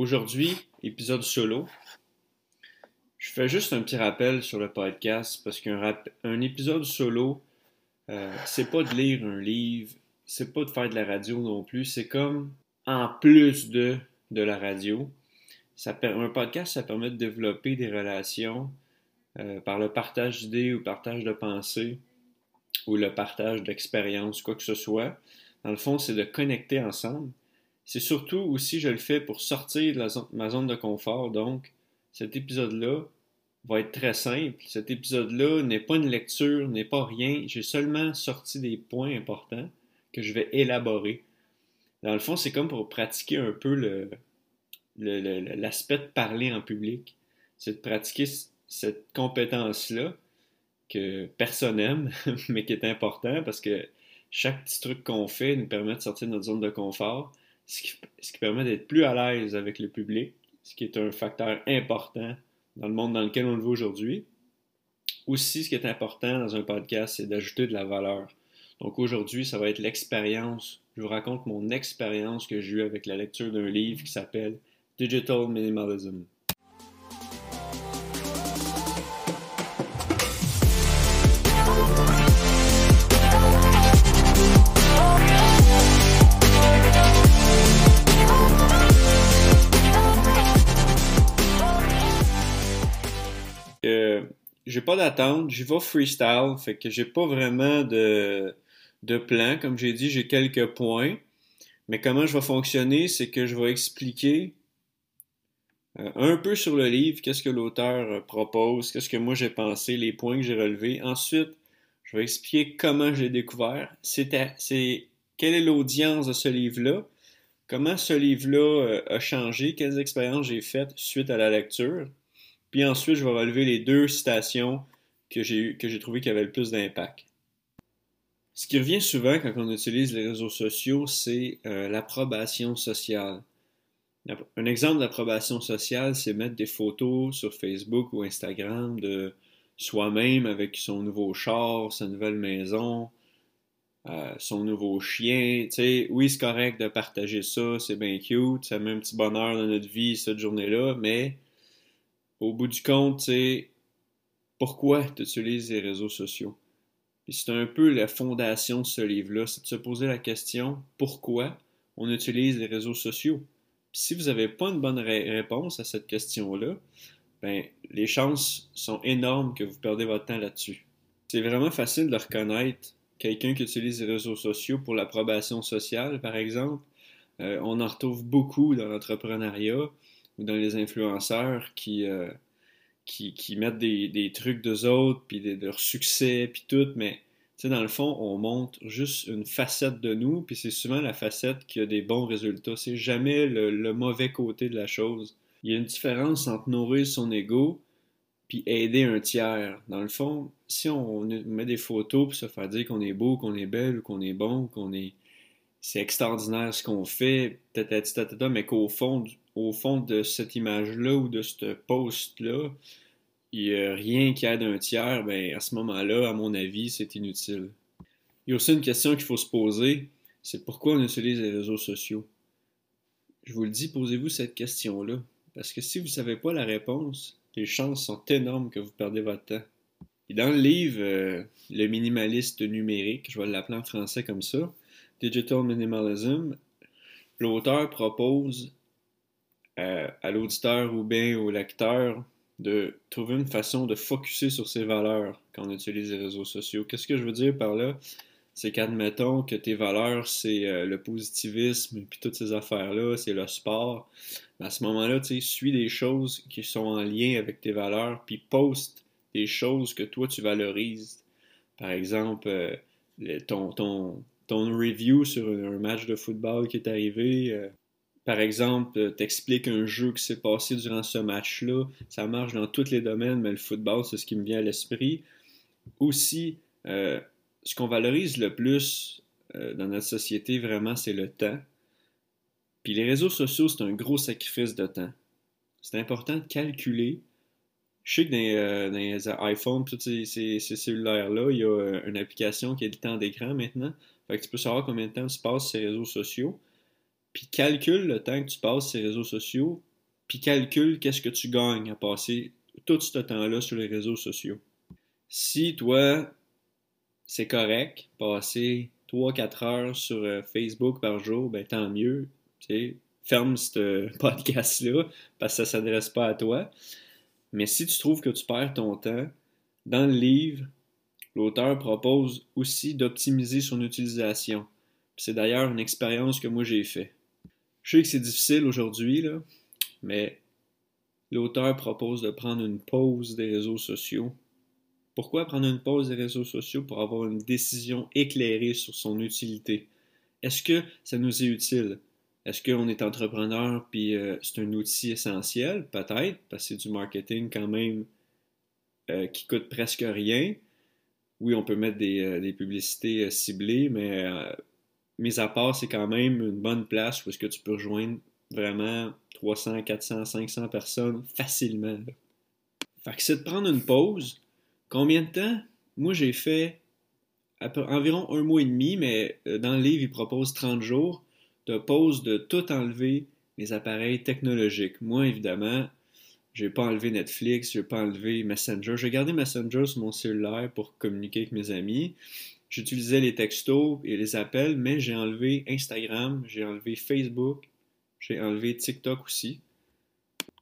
Aujourd'hui, épisode solo. Je fais juste un petit rappel sur le podcast parce qu'un un épisode solo, euh, c'est pas de lire un livre, c'est pas de faire de la radio non plus, c'est comme en plus de, de la radio. Un podcast, ça permet de développer des relations euh, par le partage d'idées ou partage de pensées ou le partage d'expériences, quoi que ce soit. Dans le fond, c'est de connecter ensemble. C'est surtout aussi, je le fais pour sortir de ma zone de confort. Donc, cet épisode-là va être très simple. Cet épisode-là n'est pas une lecture, n'est pas rien. J'ai seulement sorti des points importants que je vais élaborer. Dans le fond, c'est comme pour pratiquer un peu l'aspect de parler en public. C'est de pratiquer cette compétence-là que personne n'aime, mais qui est important parce que chaque petit truc qu'on fait nous permet de sortir de notre zone de confort, ce qui, permet d'être plus à l'aise avec le public, ce qui est un facteur important dans le monde dans lequel on le voit aujourd'hui. Aussi, ce qui est important dans un podcast, c'est d'ajouter de la valeur. Donc aujourd'hui, ça va être l'expérience. Je vous raconte mon expérience que j'ai eue avec la lecture d'un livre qui s'appelle Digital Minimalism. J'ai pas d'attente, j'y vais freestyle, fait que j'ai pas vraiment de, de plan. Comme j'ai dit, j'ai quelques points. Mais comment je vais fonctionner, c'est que je vais expliquer euh, un peu sur le livre, qu'est-ce que l'auteur euh, propose, qu'est-ce que moi j'ai pensé, les points que j'ai relevés. Ensuite, je vais expliquer comment j'ai découvert. C'est quelle est l'audience de ce livre-là, comment ce livre-là euh, a changé, quelles expériences j'ai faites suite à la lecture? Puis ensuite, je vais relever les deux citations que j'ai que j'ai trouvé qui avaient le plus d'impact. Ce qui revient souvent quand on utilise les réseaux sociaux, c'est euh, l'approbation sociale. Un exemple d'approbation sociale, c'est mettre des photos sur Facebook ou Instagram de soi-même avec son nouveau char, sa nouvelle maison, euh, son nouveau chien. sais, oui, c'est correct de partager ça, c'est bien cute, ça met un petit bonheur dans notre vie cette journée-là, mais au bout du compte, c'est pourquoi tu utilises les réseaux sociaux? C'est un peu la fondation de ce livre-là, c'est de se poser la question pourquoi on utilise les réseaux sociaux? Si vous n'avez pas une bonne réponse à cette question-là, ben, les chances sont énormes que vous perdez votre temps là-dessus. C'est vraiment facile de reconnaître quelqu'un qui utilise les réseaux sociaux pour l'approbation sociale, par exemple. Euh, on en retrouve beaucoup dans l'entrepreneuriat dans les influenceurs qui, euh, qui, qui, mettent des, des trucs d'eux autres, puis de leur succès, puis tout, mais dans le fond, on montre juste une facette de nous, puis c'est souvent la facette qui a des bons résultats. C'est jamais le, mauvais côté de la chose. Il y a une différence entre nourrir son ego puis aider un tiers. Dans le fond, si on met des photos pour se faire dire qu'on est beau, qu'on est belle, qu'on est bon, qu'on est c'est extraordinaire ce qu'on fait, mais qu'au fond, au fond de cette image-là ou de ce post-là, il n'y a rien qui aide un tiers, ben, à ce moment-là, à mon avis, c'est inutile. Il y a aussi une question qu'il faut se poser, c'est pourquoi on utilise les réseaux sociaux? Je vous le dis, posez-vous cette question-là. Parce que si vous ne savez pas la réponse, les chances sont énormes que vous perdez votre temps. Et dans le livre euh, Le minimaliste numérique, je vais l'appeler en français comme ça, Digital Minimalism, l'auteur propose à l'auditeur ou bien au lecteur de trouver une façon de focuser sur ses valeurs quand on utilise les réseaux sociaux. Qu'est-ce que je veux dire par là? C'est qu'admettons que tes valeurs, c'est euh, le positivisme, puis toutes ces affaires-là, c'est le sport. À ce moment-là, tu suis des choses qui sont en lien avec tes valeurs, puis poste des choses que toi, tu valorises. Par exemple, euh, ton review sur un match de football qui est arrivé, euh, par exemple, euh, t'expliques un jeu qui s'est passé durant ce match-là. Ça marche dans tous les domaines, mais le football, c'est ce qui me vient à l'esprit. Aussi, euh, ce qu'on valorise le plus euh, dans notre société, vraiment, c'est le temps. Puis les réseaux sociaux, c'est un gros sacrifice de temps. C'est important de calculer. Je sais que dans, les iPhones, tous ces, cellulaires-là, il y a une application qui est le temps d'écran maintenant. Fait que tu peux savoir combien de temps tu passes sur ces réseaux sociaux puis calcule le temps que tu passes sur les réseaux sociaux, puis calcule qu'est-ce que tu gagnes à passer tout ce temps-là sur les réseaux sociaux. Si toi, c'est correct, passer 3-4 heures sur euh, Facebook par jour, ben tant mieux. Ferme ce podcast-là parce que ça ne s'adresse pas à toi. Mais si tu trouves que tu perds ton temps, dans le livre, l'auteur propose aussi d'optimiser son utilisation. C'est d'ailleurs une expérience que moi j'ai fait. Je sais que c'est difficile aujourd'hui, mais l'auteur propose de prendre une pause des réseaux sociaux. Pourquoi prendre une pause des réseaux sociaux pour avoir une décision éclairée sur son utilité? Est-ce que ça nous est utile? Est-ce qu'on est entrepreneur puis euh, c'est un outil essentiel? Peut-être, parce que c'est du marketing quand même euh, qui coûte presque rien. Oui, on peut mettre des, euh, publicités ciblées, mais mis à part, c'est quand même une bonne place où que tu peux rejoindre vraiment 300, 400, 500 personnes facilement. Fait que c'est de prendre une pause. Combien de temps? Moi, j'ai fait environ un mois et demi, mais dans le livre, il propose 30 jours de pause de tout enlever les appareils technologiques. Moi, évidemment, je n'ai pas enlevé Netflix, je n'ai pas enlevé Messenger. J'ai gardé Messenger sur mon cellulaire pour communiquer avec mes amis. J'utilisais les textos et les appels, mais j'ai enlevé Instagram, j'ai enlevé Facebook, j'ai enlevé TikTok aussi.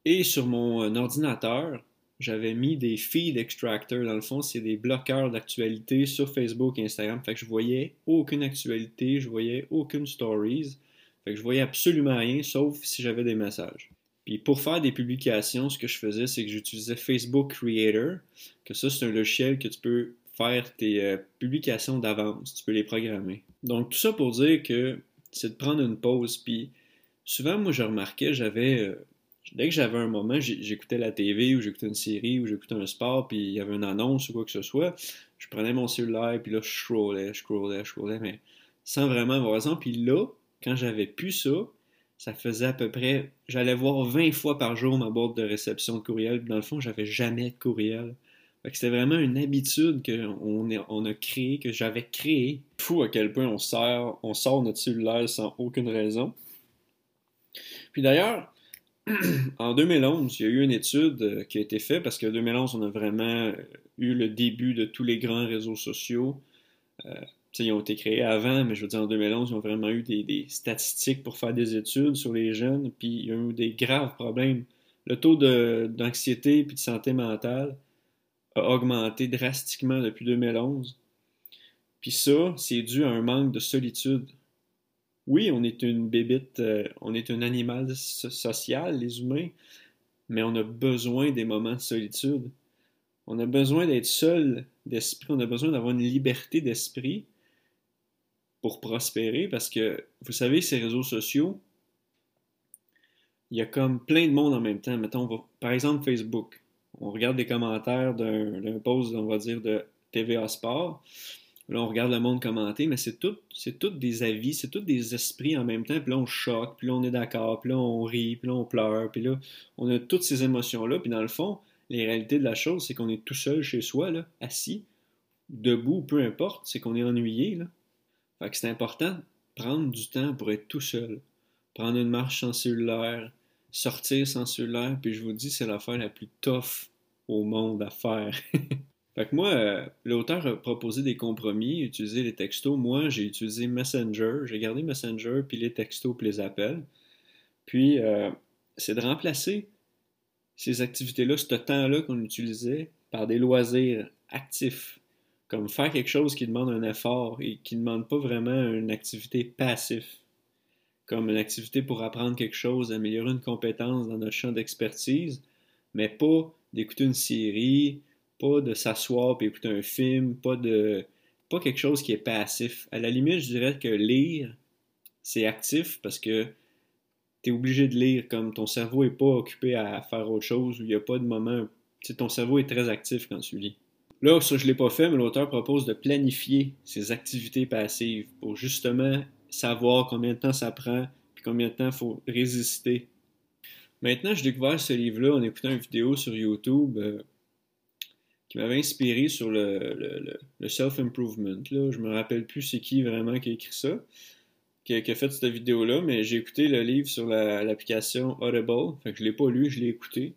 Et sur mon euh, ordinateur, j'avais mis des feed extractors. Dans le fond, c'est des bloqueurs d'actualité sur Facebook et Instagram. Fait que je voyais aucune actualité, je voyais aucune stories. Fait que je voyais absolument rien, sauf si j'avais des messages. Puis pour faire des publications, ce que je faisais, c'est que j'utilisais Facebook Creator, que ça, c'est un logiciel que tu peux faire tes euh, publications d'avance, tu peux les programmer. Donc tout ça pour dire que c'est de prendre une pause. Puis souvent, moi, je remarquais, j'avais... Euh, dès que j'avais un moment, j'écoutais la TV ou j'écoutais une série ou j'écoutais un sport, puis il y avait une annonce ou quoi que ce soit, je prenais mon cellulaire, puis là, je scrollais, je scrollais, je scrollais, mais sans vraiment avoir raison. Puis là, quand j'avais plus ça, ça faisait à peu près, j'allais voir 20 fois par jour ma boîte de réception de courriel, puis dans le fond, j'avais jamais de courriel. C'était vraiment une habitude qu'on on a créée, que j'avais créée. Fou à quel point on sort, on sort notre cellulaire sans aucune raison. Puis d'ailleurs, en 2011, il y a eu une étude euh, qui a été faite parce qu'en 2011, on a vraiment euh, eu le début de tous les grands réseaux sociaux. Euh, ils ont été créés avant, mais je veux dire, en 2011, ils ont vraiment eu des, statistiques pour faire des études sur les jeunes, puis il y a eu des graves problèmes. Le taux d'anxiété et de santé mentale a augmenté drastiquement depuis 2011. Puis ça, c'est dû à un manque de solitude. Oui, on est une bébite, euh, on est un animal social, les humains, mais on a besoin des moments de solitude. On a besoin d'être seul d'esprit, on a besoin d'avoir une liberté d'esprit pour prospérer parce que, vous savez, ces réseaux sociaux, il y a comme plein de monde en même temps. Mettons, par exemple, Facebook. On regarde les commentaires d'un post, on va dire, de TVA Sport. Là, on regarde le monde commenter, mais c'est tout, c'est tout des avis, c'est tout des esprits en même temps. Puis là, on choque, puis là, on est d'accord, puis là, on rit, puis là, on pleure, puis là, on a toutes ces émotions-là. Puis dans le fond, les réalités de la chose, c'est qu'on est tout seul chez soi, là, assis, debout, peu importe, c'est qu'on est ennuyé, là. Fait que c'est important de prendre du temps pour être tout seul. Prendre une marche sans cellulaire, sortir sans cellulaire, puis je vous dis, c'est l'affaire la plus tough au monde à faire. fait que moi, euh, l'auteur a proposé des compromis, utiliser les textos. Moi, j'ai utilisé Messenger, j'ai gardé Messenger, puis les textos, puis les appels. Puis, euh, c'est de remplacer ces activités-là, ce temps-là qu'on utilisait, par des loisirs actifs comme faire quelque chose qui demande un effort et qui ne demande pas vraiment une activité passive, comme une activité pour apprendre quelque chose, améliorer une compétence dans notre champ d'expertise, mais pas d'écouter une série, pas de s'asseoir et écouter un film, pas de pas quelque chose qui est passif. À la limite, je dirais que lire, c'est actif parce que tu es obligé de lire comme ton cerveau n'est pas occupé à faire autre chose ou il n'y a pas de moment. ton cerveau est très actif quand tu lis. Là, ça, je ne l'ai pas fait, mais l'auteur propose de planifier ses activités passives pour justement savoir combien de temps ça prend et combien de temps il faut résister. Maintenant, j'ai découvert ce livre-là en écoutant une vidéo sur YouTube euh, qui m'avait inspiré sur le, self-improvement. Je ne me rappelle plus c'est qui vraiment qui a écrit ça, qui a, fait cette vidéo-là, mais j'ai écouté le livre sur l'application Audible. Fait que je l'ai pas lu, je l'ai écouté.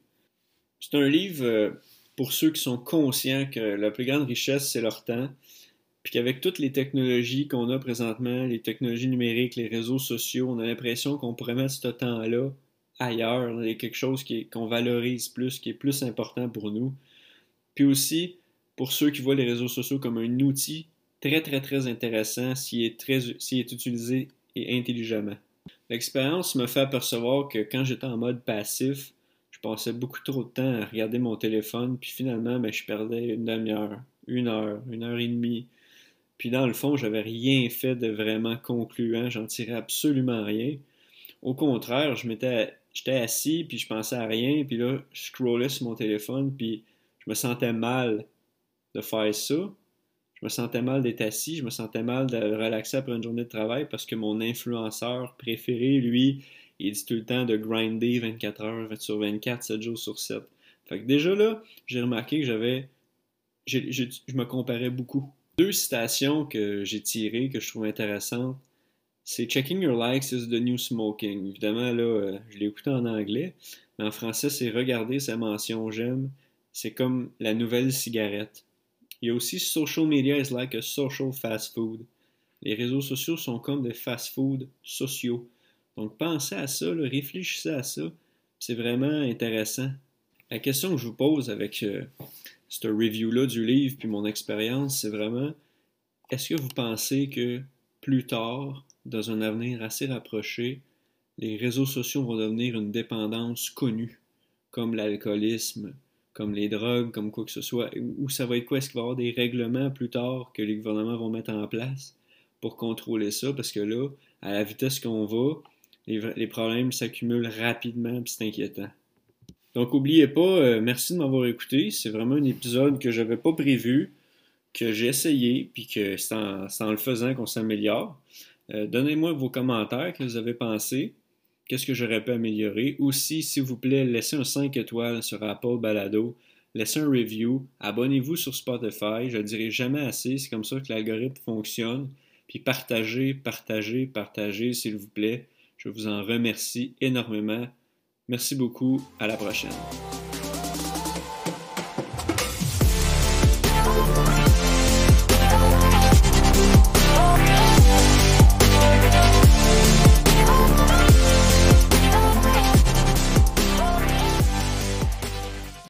C'est un livre euh, pour ceux qui sont conscients que la plus grande richesse, c'est leur temps. Puis qu'avec toutes les technologies qu'on a présentement, les technologies numériques, les réseaux sociaux, on a l'impression qu'on pourrait mettre ce temps-là ailleurs, a quelque chose qu'on valorise plus, qui est plus important pour nous. Puis aussi, pour ceux qui voient les réseaux sociaux comme un outil très, très, très intéressant s'il est, est utilisé et intelligemment. L'expérience me fait apercevoir que quand j'étais en mode passif, je passais beaucoup trop de temps à regarder mon téléphone, puis finalement, ben, je perdais une demi-heure, une heure, une heure et demie. Puis dans le fond, j'avais rien fait de vraiment concluant, j'en tirais absolument rien. Au contraire, j'étais assis, puis je pensais à rien, puis là, je scrollais sur mon téléphone, puis je me sentais mal de faire ça. Je me sentais mal d'être assis, je me sentais mal de relaxer après une journée de travail parce que mon influenceur préféré, lui, il dit tout le temps de grinder 24 heures sur 24, 7 jours sur 7. Fait que déjà là, j'ai remarqué que j'avais. Je me comparais beaucoup. Deux citations que j'ai tirées, que je trouve intéressantes, c'est Checking Your Likes is the New Smoking. Évidemment, là, euh, je l'ai écouté en anglais, mais en français, c'est Regarder sa mention j'aime. C'est comme la nouvelle cigarette. Il y a aussi Social media is like a social fast food. Les réseaux sociaux sont comme des fast food sociaux. Donc pensez à ça, réfléchissez à ça. C'est vraiment intéressant. La question que je vous pose avec euh, cette review-là du livre puis mon expérience, c'est vraiment est-ce que vous pensez que plus tard, dans un avenir assez rapproché, les réseaux sociaux vont devenir une dépendance connue, comme l'alcoolisme, comme les drogues, comme quoi que ce soit, ou ça va être quoi? Est-ce qu'il va y avoir des règlements plus tard que les gouvernements vont mettre en place pour contrôler ça? Parce que là, à la vitesse qu'on va, les, problèmes s'accumulent rapidement, puis c'est inquiétant. Donc, n'oubliez pas, euh, merci de m'avoir écouté. C'est vraiment un épisode que j'avais pas prévu, que j'ai essayé, puis que c'est en, le faisant qu'on s'améliore. Euh, donnez-moi vos commentaires, que vous avez pensé. Qu'est-ce que j'aurais pu améliorer? Aussi, s'il vous plaît, laissez un 5 étoiles sur Apple Balado. Laissez un review. Abonnez-vous sur Spotify. Je ne dirai jamais assez. C'est comme ça que l'algorithme fonctionne. Puis partagez, partagez, partagez, s'il vous plaît. Je vous en remercie énormément. Merci beaucoup. À la prochaine.